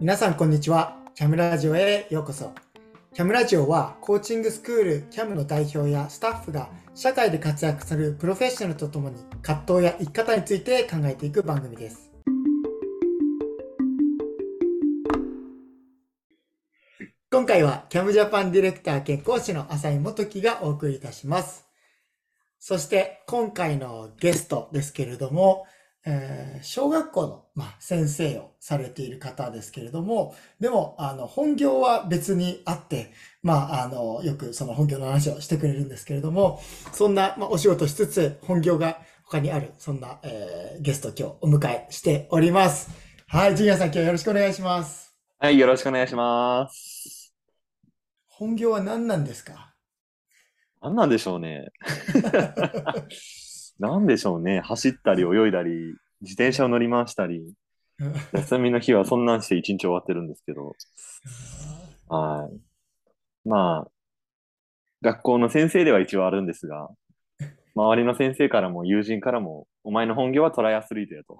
皆さんこんにちは。キャムラジオへようこそ。キャムラジオはコーチングスクールキャムの代表やスタッフが社会で活躍するプロフェッショナルとともに葛藤や生き方について考えていく番組です。今回はキャムジャパンディレクター兼講師の浅井元樹がお送りいたします。そして今回のゲストですけれども、えー、小学校の、まあ、先生をされている方ですけれども、でも、あの、本業は別にあって、まあ、あの、よくその本業の話をしてくれるんですけれども、そんな、まあ、お仕事しつつ、本業が他にある、そんな、えー、ゲスト今日お迎えしております。はい、ジュニアさん今日よろしくお願いします。はい、よろしくお願いします。本業は何なんですか？何なんでしょうね。なんでしょうね。走ったり泳いだり、自転車を乗り回したり、休みの日はそんなんして一日終わってるんですけど。はい。まあ、学校の先生では一応あるんですが、周りの先生からも友人からも、お前の本業はトライアスリートやと。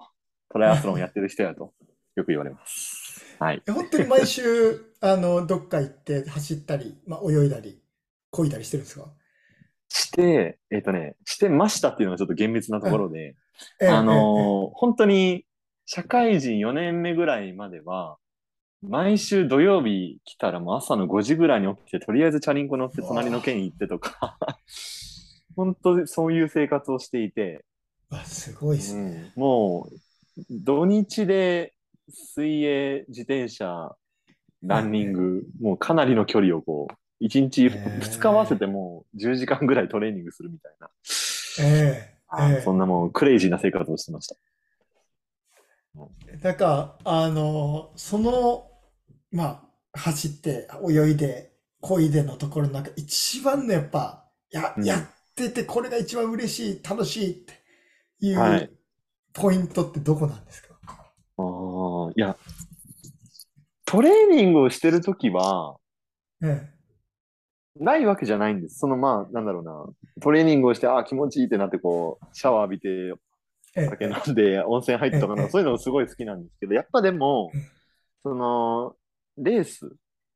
トライアスロンやってる人やと、よく言われます。はい。本当に毎週、あの、どっか行って走ったり、まあ、泳いだり、漕いだりしてるんですか？して、えっ、ー、とね、してましたっていうのがちょっと厳密なところで、あのー、本当に社会人4年目ぐらいまでは、毎週土曜日来たらもう朝の5時ぐらいに起きて、とりあえずチャリンコ乗って隣の県行ってとか、本当そういう生活をしていて、あすごいですね、うん、もう土日で水泳、自転車、ランニング、もうかなりの距離をこう、1日2日合わせてもう10時間ぐらいトレーニングするみたいな。えー、えー、そんなもうクレイジーな生活をしてました。なんか、あの、その、まあ、走って、泳いで、漕いでのところの中、一番のやっぱ、や、うん、やっててこれが一番嬉しい、楽しいっていうポイントってどこなんですか、はい、ああ、いや、トレーニングをしてるときは、ええ、ないわけじゃないんです。そのまあ、なんだろうな、トレーニングをして、ああ、気持ちいいってなって、こう、シャワー浴びて、酒飲んで、温泉入ってとかの、そういうのすごい好きなんですけど、やっぱでも、その、レース、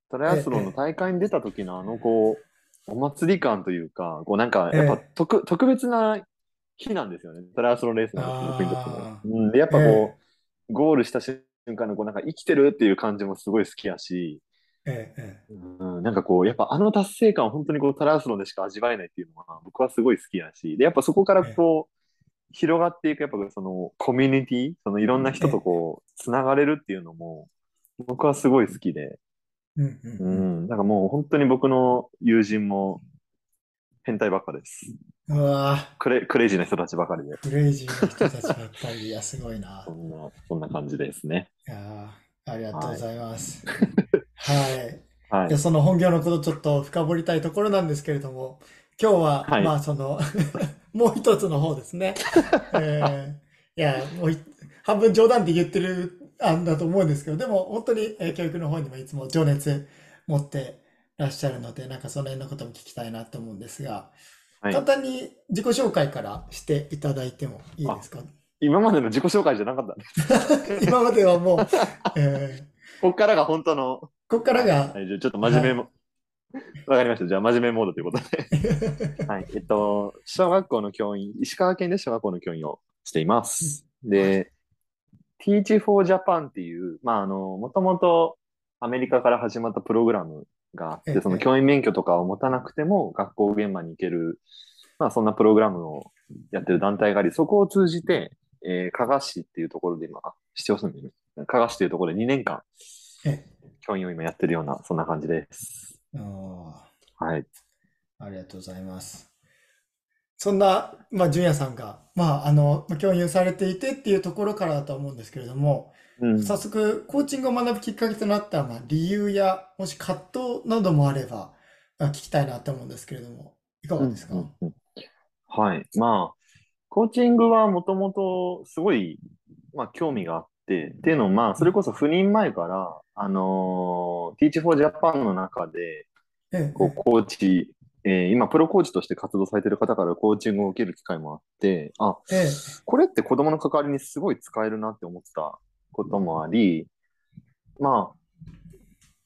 トライアスロンの大会に出た時のあの、こう、お祭り感というか、こうなんか、やっぱ特,、特別な日なんですよね。トライアスロンレースの僕にとっても。うん、で、やっぱこう、ゴールした瞬間のこうなんか生きてるっていう感じもすごい好きやし、ええ、うん、なんかこう、やっぱあの達成感を本当にこうタラスロンでしか味わえないっていうのは僕はすごい好きやし、で、やっぱそこからこう、広がっていく、やっぱそのコミュニティ、そのいろんな人とこう、つながれるっていうのも、僕はすごい好きで、うん、うん、なんかもう本当に僕の友人も変態ばっかです。うわクレクレイジーな人たちばかりで。クレイジーな人たちばっかり。いや、すごいな。そんな、そんな感じですね。いやありがとうございます。はいはい。で、その本業のことちょっと深掘りたいところなんですけれども、今日は、はい、まあその もう一つの方ですね。えー、いや、もう半分冗談で言ってるんだと思うんですけど、でも本当に、えー、教育の方にもいつも情熱持ってらっしゃるので、なんかその辺のことも聞きたいなと思うんですが、はい、簡単に自己紹介からしていただいてもいいですか？今までの自己紹介じゃなかった。今まではもう、えー、ここからが本当のここからが。はい、じゃちょっと真面目も。わ、はい、かりました。じゃあ、真面目モードということで。はい。えっと、小学校の教員、石川県で小学校の教員をしています。で、Teach for Japan っていう、まあ、あの、もともとアメリカから始まったプログラムがあって、その教員免許とかを持たなくても学校現場に行ける、まあ、そんなプログラムをやってる団体があり、そこを通じて、えー、加賀市っていうところで今、市町村で、加賀市っていうところで2年間、教員を今やってるような、そんな感じです。はい。ありがとうございます。そんな、まあ、純也さんが、まあ、あの、教員されていてっていうところからだと思うんですけれども、うん、早速、コーチングを学ぶきっかけとなった、まあ、理由や、もし葛藤などもあれば、聞きたいなと思うんですけれども、いかがですか、うんうんうん、はい。まあ、コーチングはもともとすごい、まあ、興味があって、っていうのも、まあ、それこそ赴任前から、あのー、Teach for Japan の中で、こう、コーチえー、今、プロコーチとして活動されてる方からコーチングを受ける機会もあって、あ、ええ、これって子供の関わりにすごい使えるなって思ったこともあり、まあ、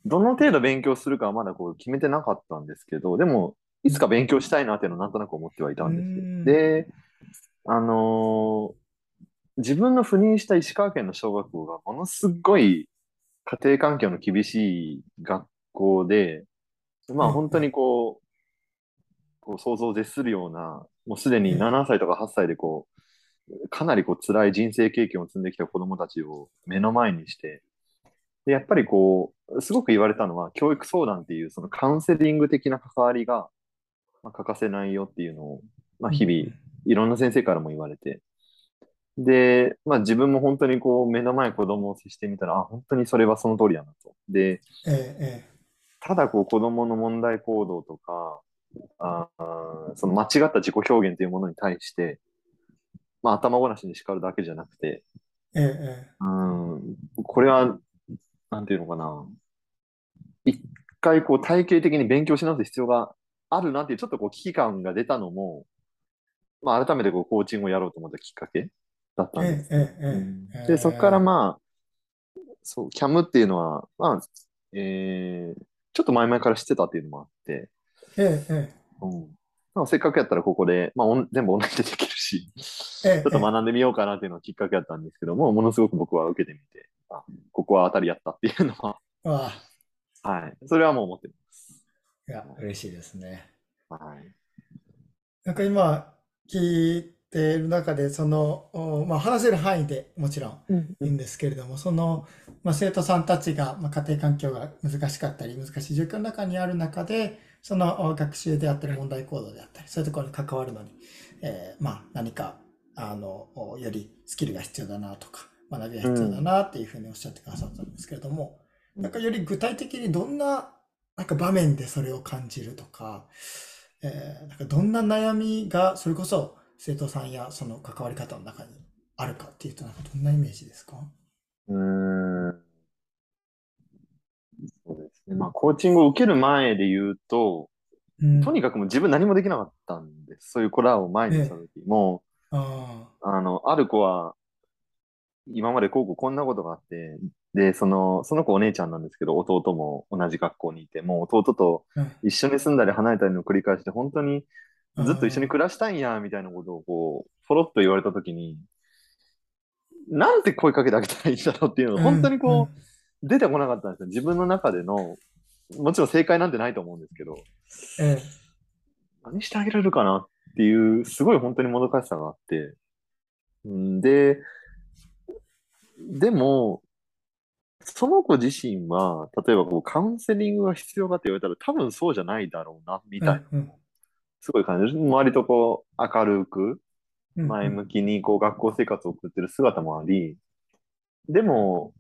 どの程度勉強するかはまだこう決めてなかったんですけど、でも、いつか勉強したいなっていうのはなんとなく思ってはいたんです。で、あのー、自分の赴任した石川県の小学校がものすごい家庭環境の厳しい学校で、まあ本当にこう、こう想像を絶するような、もうすでに7歳とか8歳でこう、かなりこう辛い人生経験を積んできた子供たちを目の前にして、でやっぱりこう、すごく言われたのは、教育相談っていうそのカウンセリング的な関わりが、まあ、欠かせないよっていうのを、まあ、日々、いろんな先生からも言われて、で、まあ自分も本当にこう目の前子供を接してみたら、あ、本当にそれはその通りだなと。で、ええ、ただこう子供の問題行動とか、あその間違った自己表現というものに対して、まあ、頭ごなしに叱るだけじゃなくて、ええ、うんこれは、なんていうのかな、一回こう体系的に勉強し直す必要があるなっていう、ちょっとこう危機感が出たのも、まあ、改めてこうコーチングをやろうと思ったきっかけだったんです。で、そこからまあ、そう、CAM っていうのは、まあ、えー、ちょっと前々から知ってたっていうのもあって、ええ、ええ。うん。せっかくやったらここで、まあ、全部オンラインでできるし、ええ、ちょっと学んでみようかなっていうのがきっかけだったんですけども、ものすごく僕は受けてみて、あ、ここは当たりやったっていうのは、あはい。それはもう思ってます。いや、嬉しいですね。はい。なんか今、聞いている中で、その、まあ、話せる範囲でもちろんいいんですけれども、うん、その、まあ、生徒さんたちが、まあ、家庭環境が難しかったり、難しい状況の中にある中で、その学習であったり問題行動であったり、そういうところに関わるのに、えー、まあ何か、あの、よりスキルが必要だなとか、学びが必要だなっていうふうにおっしゃってくださったんですけれども、うん、なんかより具体的にどんな、なんか場面でそれを感じるとか、えー、なんかどんな悩みが、それこそ生徒さんやその関わり方の中にあるかっていうと、なんかどんなイメージですか？うん。そうですね。まあ、コーチングを受ける前で言うと、うん、とにかくもう自分何もできなかったんです。そういう子らを前にした時も、ああの、ある子は、今までこうこうこんなことがあって、で、その、その子お姉ちゃんなんですけど、弟も同じ学校にいて、もう弟と一緒に住んだり離れたりの繰り返して、本当にずっと一緒に暮らしたいんや、みたいなことをこう、ポロッと言われたときに、なんて声かけてあげたらいいんだろうっていうのを、本当にこう、出てこなかったんですよ。自分の中での、もちろん正解なんてないと思うんですけど、ええ、何してあげられるかなっていう、すごい本当にもどかしさがあって、んで、でも、その子自身は、例えばこうカウンセリングが必要かって言われたら多分そうじゃないだろうな、みたいな。うんうん、すごい感じる。割とこう明るく、前向きにこう学校生活を送ってる姿もあり、でも、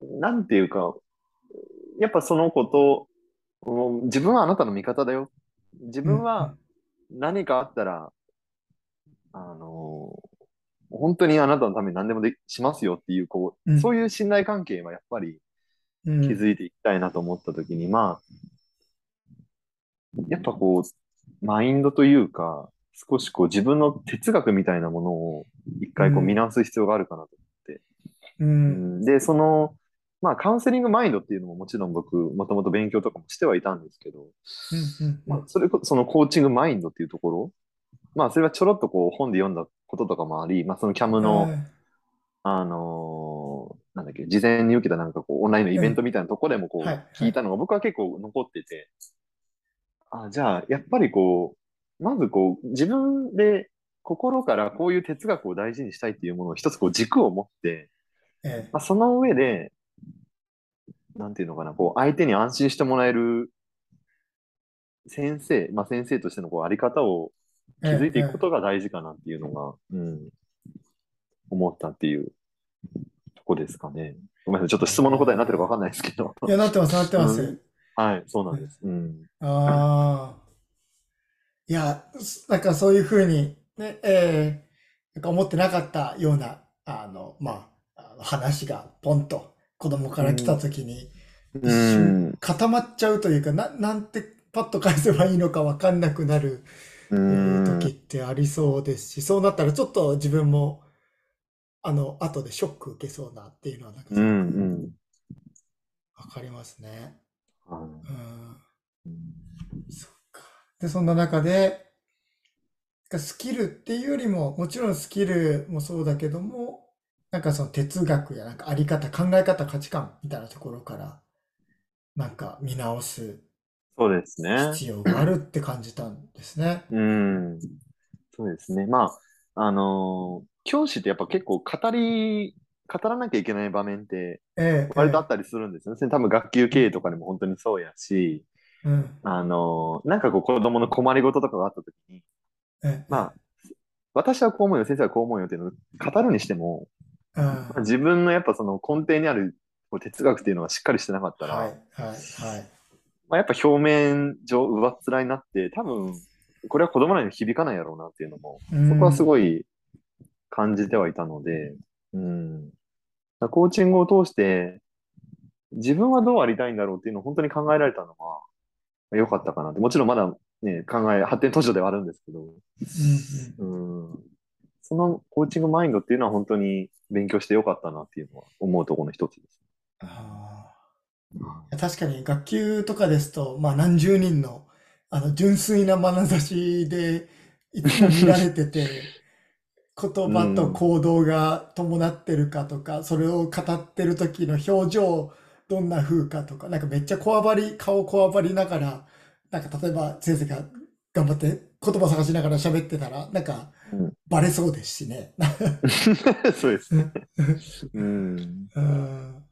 なんていうか、やっぱその子と、自分はあなたの味方だよ。自分は何かあったら、あの、本当にあなたのために何でもでしますよっていう、こう、そういう信頼関係はやっぱり築いていきたいなと思ったときに、まあ、やっぱこう、マインドというか、少しこう自分の哲学みたいなものを一回こう見直す必要があるかなと思って。うん、で、その、まあ、カウンセリングマインドっていうのももちろん僕、もともと勉強とかもしてはいたんですけど、まあ、それこそのコーチングマインドっていうところ、まあ、それはちょろっとこう本で読んだこととかもあり、まあ、そのキャムの、あのー、なんだっけ、事前に受けたなんかこう、オンラインのイベントみたいなところでもこう、聞いたのが僕は結構残ってて、あ、じゃあ、やっぱりこう、まずこう、自分で心からこういう哲学を大事にしたいっていうものを一つこう軸を持って、まあ、その上で、なんていうのかな、こう、相手に安心してもらえる先生、まあ先生としてのこう、あり方を築いていくことが大事かなっていうのが、うん、思ったっていうとこですかね。ごめんなさい、ちょっと質問の答えになってるかわかんないですけど。いや、なってます、なってます。うん、はい、そうなんです。うん。ああ。いや、なんかそういうふうに、ね、えー、なんか思ってなかったような、あの、まあ、話がポンと子供から来た時に、一瞬固まっちゃうというか、な、なんてパッと返せばいいのか分かんなくなる時ってありそうですし、そうなったらちょっと自分も、あの、後でショック受けそうなっていうのは、なんかすごく分かりますね。うん。そっか。で、そんな中で、スキルっていうよりも、もちろんスキルもそうだけども、なんかその哲学やなんかあり方、考え方、価値観みたいなところから、なんか見直すそうですね。必要があるって感じたんですね。うん。そうですね。まあ、あのー教師ってやっぱ結構語り、語らなきゃいけない場面って割とあったりするんですよね。多分学級経営とかでも本当にそうやし、うん。あのーなんかこう子供の困りごととかがあった時に、ええ。まあ、私はこう思うよ、先生はこう思うよっていうのを語るにしても、あまあ自分のやっぱその根底にあるこう哲学っていうのがしっかりしてなかったら、はい、はい、はい。まあ、やっぱ表面上上っ面になって、多分、これは子供らに響かないやろうなっていうのも、そこはすごい感じてはいたので、うん。コーチングを通して、自分はどうありたいんだろうっていうのを本当に考えられたのは良かったかなって。もちろんまだね、考え、発展途上ではあるんですけど、うん、うん、そのコーチングマインドっていうのは本当に勉強してよかったなっていうのは思うところの一つです。あ確かに学級とかですと、まあ何十人のあの純粋な眼差しでいつも見られてて、言葉と行動が伴ってるかとか、それを語ってる時の表情、どんな風かとか、なんかめっちゃこわばり、顔こわばりながら、なんか例えば先生が頑張って言葉探しながら喋ってたら、なんかバレそうですしね。そうですね。うん。うん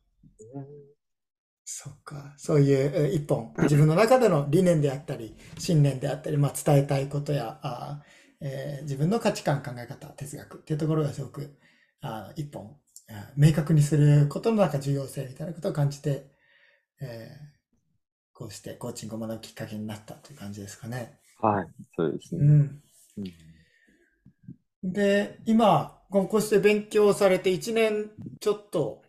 そっか。そういう一本、自分の中での理念であったり、信念であったり、まあ、伝えたいことや、あえー、自分の価値観、考え方、哲学っていうところがすごく、あ一本、明確にすることの中重要性みたいなことを感じて、えー、こうしてコーチングを学ぶきっかけになったという感じですかね。はい、そうですね。うん。うん、で、今、こうして勉強されて1年ちょっと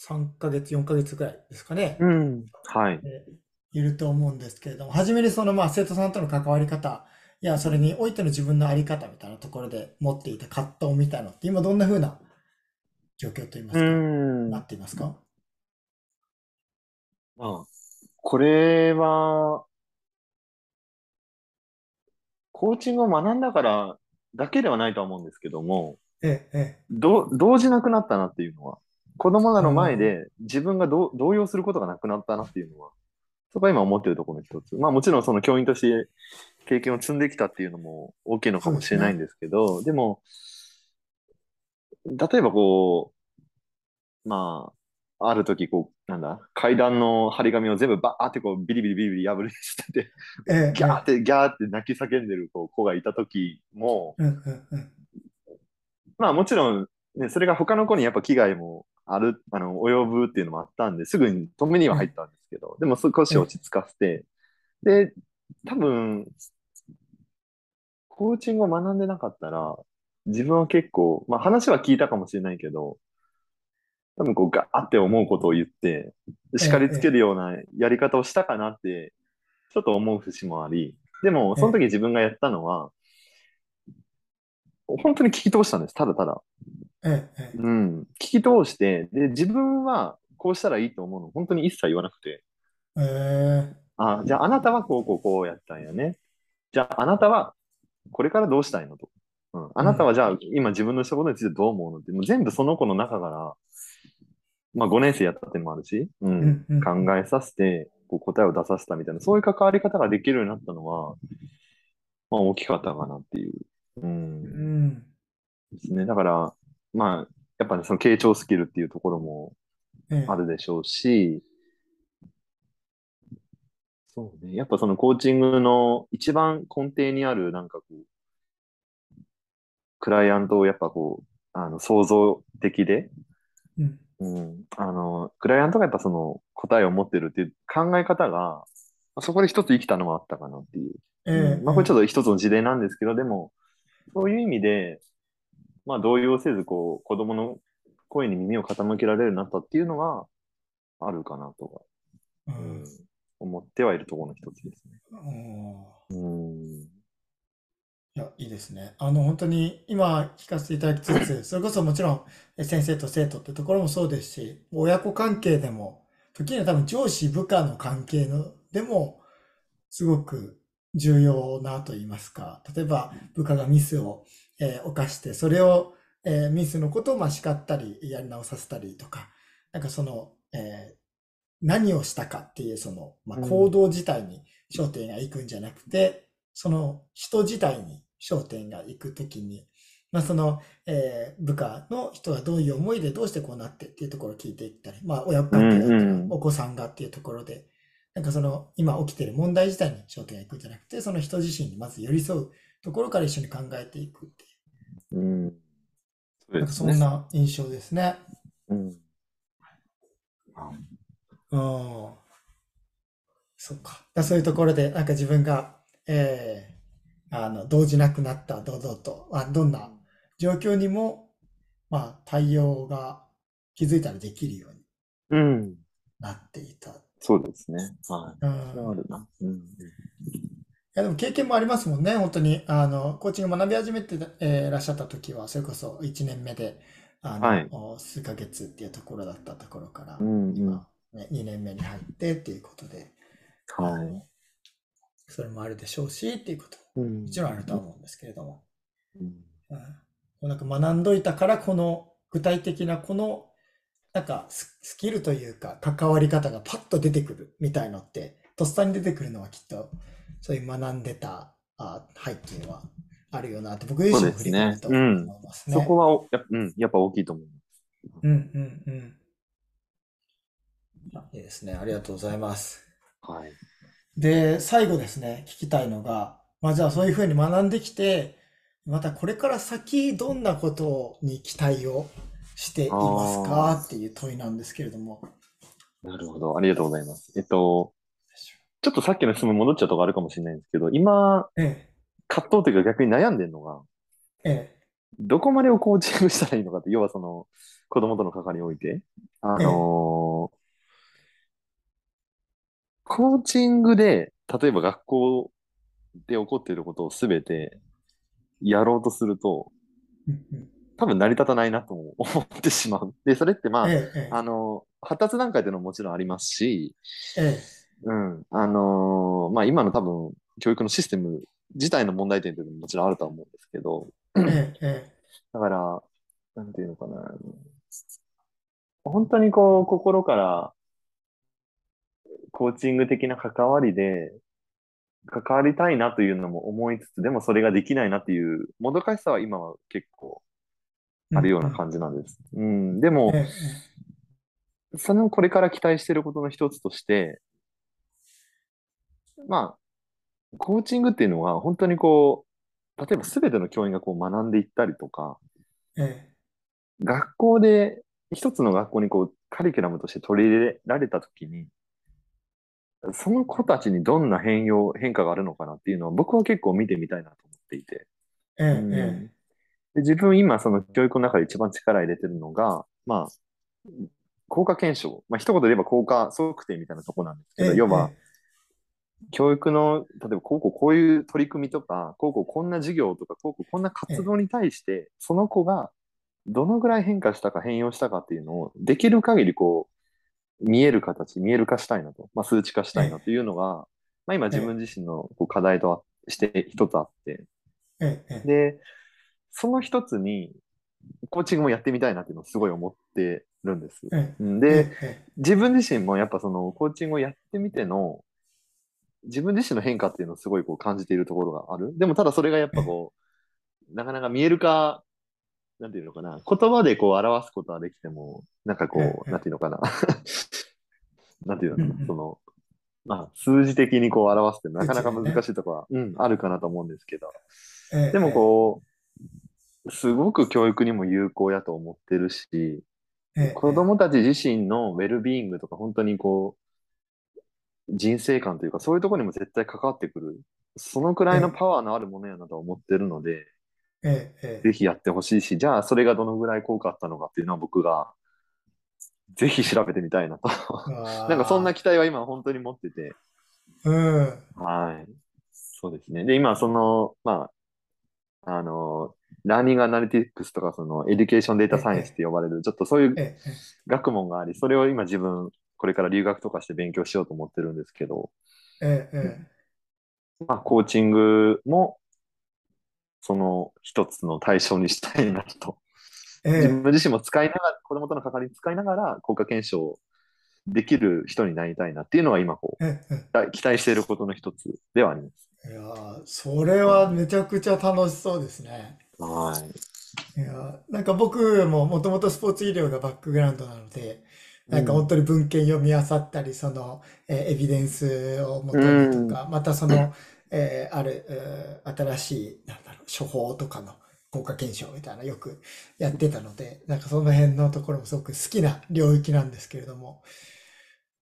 3ヶ月、4ヶ月ぐらいですかね。うん。はい。いると思うんですけれども、初めにその、まあ、生徒さんとの関わり方、いや、それにおいての自分のあり方みたいなところで持っていた葛藤みたいなのって、今どんな風な状況といいますか、なっていますか？まあ、これは、コーチングを学んだからだけではないと思うんですけども、ええ、ど動じなくなったなっていうのは子供らの前で自分が動揺することがなくなったなっていうのは、そこは今思ってるところの一つ。まあもちろんその教員として経験を積んできたっていうのも大きいのかもしれないんですけど、でね、でも、例えばこう、まあ、ある時こう、なんだ、階段の張り紙を全部バーってこうビリビリビリビリ破りしてて、ええ、ギャーって、ギャーって泣き叫んでるこう子がいた時も、まあもちろん、ね、それが他の子にやっぱ危害もある、あの、及ぶっていうのもあったんで、すぐに止めには入ったんですけど、でも少し落ち着かせて、で、多分、コーチングを学んでなかったら、自分は結構、まあ話は聞いたかもしれないけど、多分こうガーって思うことを言って、叱りつけるようなやり方をしたかなって、ちょっと思う節もあり、でも、その時自分がやったのは、本当に聞き通したんです、ただただ。ええ、うん。聞き通して、で、自分はこうしたらいいと思うの、本当に一切言わなくて。ええ。あ、じゃああなたはこうこうこうやったんやね。じゃああなたはこれからどうしたいのと。うん、あなたはじゃあ、今自分のしたことについてどう思うのって、もう全部その子の中から、まあ5年生やったってもあるし、うん、うん、考えさせて、こう答えを出させたみたいな、そういう関わり方ができるようになったのは、まあ大きかったかなっていう。うん。うん、ですね。だから、まあ、やっぱね、その傾聴スキルっていうところもあるでしょうし、ええ、そうね。やっぱそのコーチングの一番根底にある、なんかこう、クライアントをやっぱこう、あの、創造的で、うん、うん、あの、クライアントがやっぱその答えを持ってるっていう考え方が、そこで一つ生きたのはあったかなっていう。ええ、まあこれちょっと一つの事例なんですけど、でも、そういう意味で、まあ動揺せず、こう、子供の声に耳を傾けられるようになったっていうのは、あるかなとか、うん、思ってはいるところの一つですね。うん。いや、いいですね。あの、本当に今聞かせていただきつつ、それこそもちろん先生と生徒ってところもそうですし、親子関係でも、時には多分上司部下の関係のでも、すごく重要なと言いますか、例えば部下がミスを、えー、犯して、それを、えー、ミスのことをまあ叱ったり、やり直させたりとか、なんかその、えー、何をしたかっていうその、まあ、行動自体に焦点がいくんじゃなくて、うん、その人自体に焦点がいくときに、まあ、その、えー、部下の人がどういう思いでどうしてこうなってっていうところを聞いていったり、まあ、親子関係だったらお子さんがっていうところで、なんかその今起きてる問題自体に焦点がいくんじゃなくて、その人自身にまず寄り添うところから一緒に考えていくっていう。うん。そうなんかそんな印象ですね。うん。うん。そっか。だそういうところで、なんか自分が、えー、あの、動じなくなった堂々と、あどんな状況にも、まあ、対応が気づいたらできるようになっていた。そうですね。はい。うん、あるな。うん。いや、でも経験もありますもんね。本当に、あの、コーチング学び始めて、えー、らっしゃった時は、それこそ1年目で、あの、はい、数ヶ月っていうところだったところから、うんうん、今、ね、2年目に入ってっていうことで、はい。それもあるでしょうし、っていうことも、もちろんあるとは思うんですけれども。うん。うん、なんか学んどいたから、この具体的なこのなんかスキルというか関わり方がパッと出てくるみたいのって、とっさに出てくるのはきっと、そういう学んでたあ背景はあるよなって僕自身も振り返ると思いますね。そ、ねうん、こはや,、うん、やっぱ大きいと思います。うんうんうん。いいですね。ありがとうございます。はい。で、最後ですね、聞きたいのが、まあじゃあそういうふうに学んできて、またこれから先どんなことに期待をしていますか？っていう問いなんですけれども。なるほど。ありがとうございます。えっと、ちょっとさっきの質問戻っちゃうとこあるかもしれないんですけど、今、ええ、葛藤というか逆に悩んでるのが、ええ、どこまでをコーチングしたらいいのかって、要はその、子供との関わりにおいて、あのー、コーチングで、例えば学校で起こっていることをすべてやろうとすると、多分成り立たないなと 思ってしまう。で、それってまあ、ええ、あの、発達段階っていうのももちろんありますし、ええ、うん、あのー、まあ今の多分、教育のシステム自体の問題点っていうのももちろんあるとは思うんですけど、え、だから、なんていうのかな、本当にこう、心からコーチング的な関わりで、関わりたいなというのも思いつつ、でもそれができないなっていうもどかしさは今は結構あるような感じなんです。うん、うん、でも、そのこれから期待していることの一つとして、まあ、コーチングっていうのは本当にこう、例えば全ての教員がこう学んでいったりとか、ええ、学校で、一つの学校にこうカリキュラムとして取り入れられたときに、その子たちにどんな変容、変化があるのかなっていうのは僕は結構見てみたいなと思っていて。ええ、うん、で自分今その教育の中で一番力入れてるのが、まあ、効果検証。まあ、一言で言えば効果測定みたいなとこなんですけど、要は、教育の、例えば、高校こういう取り組みとか、高校こんな授業とか、高校こんな活動に対して、その子がどのぐらい変化したか変容したかっていうのを、できる限りこう、見える形、見える化したいなと、まあ、数値化したいなというのが、まあ、今自分自身のこう課題として一つあって、で、その一つに、コーチングもやってみたいなっていうのをすごい思ってるんです。で、自分自身もやっぱそのコーチングをやってみての、自分自身の変化っていうのをすごいこう感じているところがある。でもただそれがやっぱこう、なかなか見えるか、なんていうのかな、言葉でこう表すことはできても、なんかこう、なんていうのかな、なんていうのかな、その、まあ、数字的にこう表すってなかなか難しいところは、うん、あるかなと思うんですけど、でもこう、すごく教育にも有効やと思ってるし、ええ、子供たち自身のウェルビーイングとか本当にこう、人生観というかそういうところにも絶対関わってくる。そのくらいのパワーのあるものやなと思ってるので、ええ、ぜひやってほしいし、じゃあそれがどのぐらい効果あったのかっていうのは僕がぜひ調べてみたいなとなんかそんな期待は今本当に持ってて。うん。はい。そうですね。で、今、その、まあ、あの、ラーニングアナリティクスとか、その、エデュケーションデータサイエンスって呼ばれる、ちょっとそういう学問があり、それを今自分、これから留学とかして勉強しようと思ってるんですけど、ええ、まあ、コーチングも、その一つの対象にしたいなと。ええ、自分自身も使いながら、子供との関わりに使いながら、効果検証できる人になりたいなっていうのが今こう、ええ、期待していることの一つではあります。いやそれはめちゃくちゃ楽しそうですね。はい。いやなんか僕ももともとスポーツ医療がバックグラウンドなので、なんか本当に文献読み漁ったり、その、えー、エビデンスをもとにとか、またその、えー、ある、えー、新しい、なんだろう、処方とかの効果検証みたいなよくやってたので、なんかその辺のところもすごく好きな領域なんですけれども、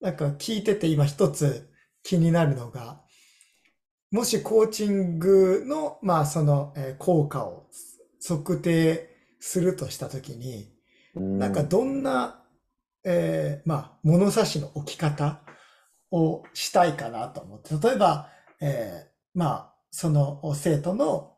なんか聞いてて今一つ気になるのが、もしコーチングの、まあその、えー、効果を測定するとしたときに、なんかどんなえー、まあ、物差しの置き方をしたいかなと思って、例えば、えー、まあ、その生徒の、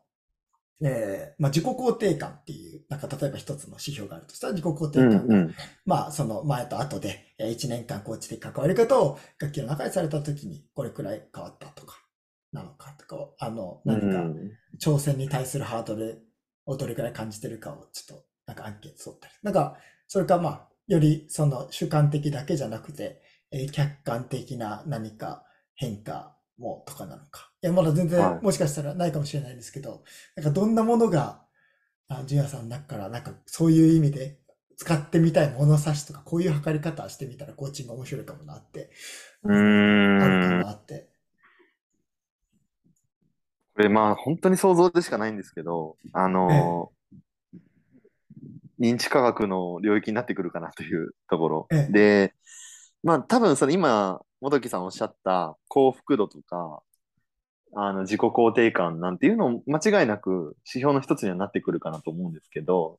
えー、まあ、自己肯定感っていう、なんか例えば一つの指標があるとしたら自己肯定感が、うんうん、まあ、その前と後で、1年間コーチ的関わり方を学級の中にされた時にこれくらい変わったとか、なのかとか、あの、何か挑戦に対するハードルをどれくらい感じてるかをちょっと、なんかアンケート取ったり。なんか、それかまあ、よりその主観的だけじゃなくて、えー、客観的な何か変化もとかなのか。いや、まだ全然、もしかしたらないかもしれないんですけど、なんかどんなものが、あジュニアさんの中からなんかそういう意味で使ってみたい物差しとか、こういう測り方してみたらコーチング面白いかもなって、うん。あるかなって。これまあ本当に想像でしかないんですけど、あの認知科学の領域になってくるかなというところ。ええ、で、まあ多分その今、元木さんおっしゃった幸福度とか、あの自己肯定感なんていうの間違いなく指標の一つにはなってくるかなと思うんですけど、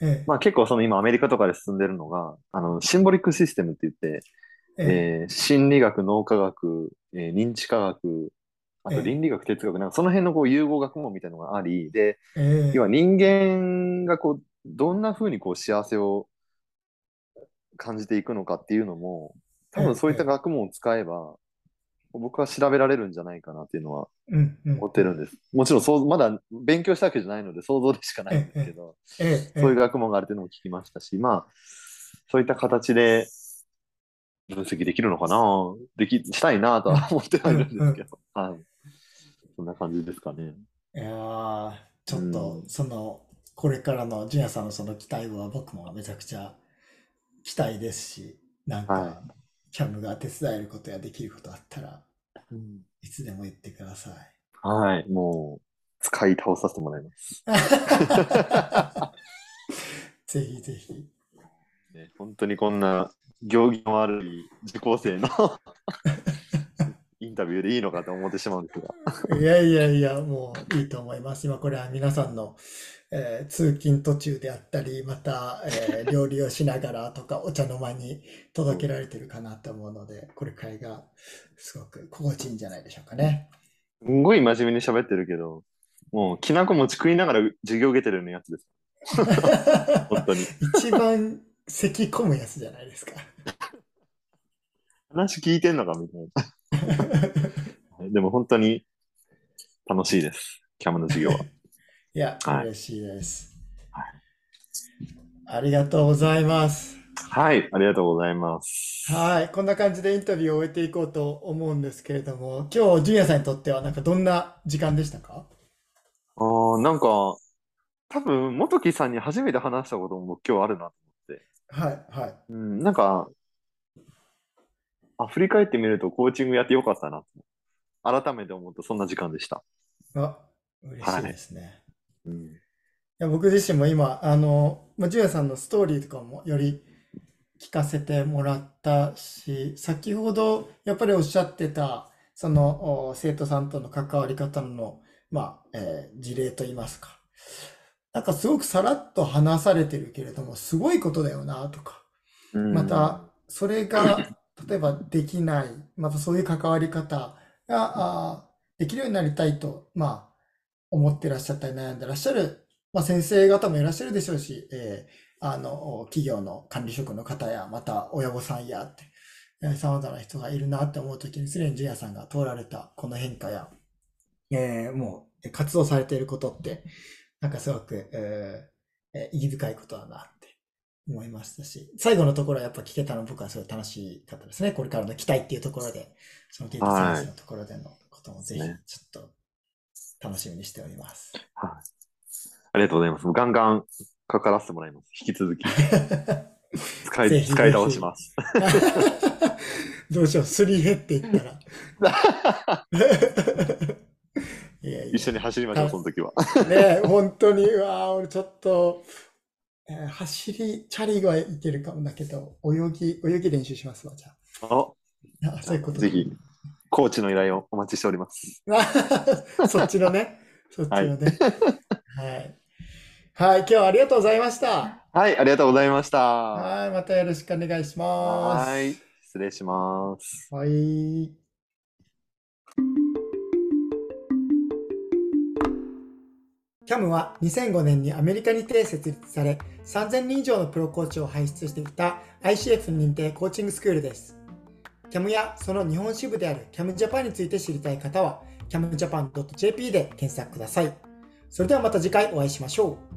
ええ、まあ結構その今アメリカとかで進んでるのが、あのシンボリックシステムって言って、え。えー、心理学、脳科学、えー、認知科学、あと倫理学、哲学、なんかその辺のこう融合学問みたいなのがあり、で、要は人間がこうどんなふうにこう幸せを感じていくのかっていうのも、多分そういった学問を使えば、僕は調べられるんじゃないかなっていうのは思ってるんです。もちろんそう、まだ勉強したわけじゃないので想像でしかないんですけど、そういう学問があるっていうのも聞きましたし、まあ、そういった形で分析できるのかなでき、したいなとは思ってはいるんですけど、はい。そんな感じですかね。いやちょっと、その、これからのジュニアさんのその期待は僕もめちゃくちゃ期待ですし、なんか、キャムが手伝えることやできることあったら、いつでも言ってください。はい、もう、使い倒させてもらいます。ぜひぜひ。ね、本当にこんな行儀の悪い受講生のインタビューでいいのかと思ってしまうんですが。いやいやいや、もういいと思います。今これは皆さんのえー、通勤途中であったり、また、えー、料理をしながらとか、お茶の間に届けられてるかなと思うので、これくらいがすごく心地いいんじゃないでしょうかね。すごい真面目に喋ってるけど、もう、きなこ餅食いながら授業受けてるようなやつです。本当に。一番咳込むやつじゃないですか。話聞いてんのかみたいな。でも本当に楽しいです。キャムの授業は。いや、はい、嬉しいです、はい。ありがとうございます。はい、ありがとうございます。はい、こんな感じでインタビューを終えていこうと思うんですけれども、今日、ジュニアさんにとっては、なんかどんな時間でしたか？ああ、なんか、多分、元木さんに初めて話したことも今日あるなと思って。はい、はい。うん、なんか、あ、振り返ってみるとコーチングやってよかったなと。改めて思うとそんな時間でした。あ、嬉しいですね。はいうん、いや僕自身も今、あの、まあ、ジュヤさんのストーリーとかもより聞かせてもらったし、先ほどやっぱりおっしゃってた、その生徒さんとの関わり方の、まあ、えー、事例といいますか。なんかすごくさらっと話されてるけれども、すごいことだよなとか。また、それが、例えばできない、またそういう関わり方ができるようになりたいと、まあ、思ってらっしゃったり悩んでらっしゃる、まあ、先生方もいらっしゃるでしょうし、えー、あの、企業の管理職の方や、また親御さんやって、えー、様々な人がいるなって思うときに、すでにジュニアさんが通られたこの変化や、えー、もう活動されていることって、なんかすごく、えー、意義深いことだなって思いましたし、最後のところはやっぱ聞けたの僕はすごい楽しかったですね。これからの期待っていうところで、そのデータサイエンスのところでのこともぜひちょっと楽しみにしております。はい、ありがとうございます。ガンガンかからせてもらいます。引き続き。使い、使い倒します。どうしよう、すり減っていったら。いやいや一緒に走りましょう、その時は。ね本当に、うわ俺ちょっと、えー、走り、チャリはいけるかもだけど、泳ぎ、泳ぎ練習しますわ、じゃあ。あそういうことぜひ、コーチの依頼をお待ちしております。そっちのね。そっちのね。はい。はい、今日はありがとうございました。はい、ありがとうございました。はい、またよろしくお願いします。はい、失礼します。はい。CAM は2005年にアメリカにて設立され、3000人以上のプロコーチを輩出してきた ICF 認定コーチングスクールです。CAM やその日本支部である CAM Japan について知りたい方は、camjapan.jp で検索ください。それではまた次回お会いしましょう。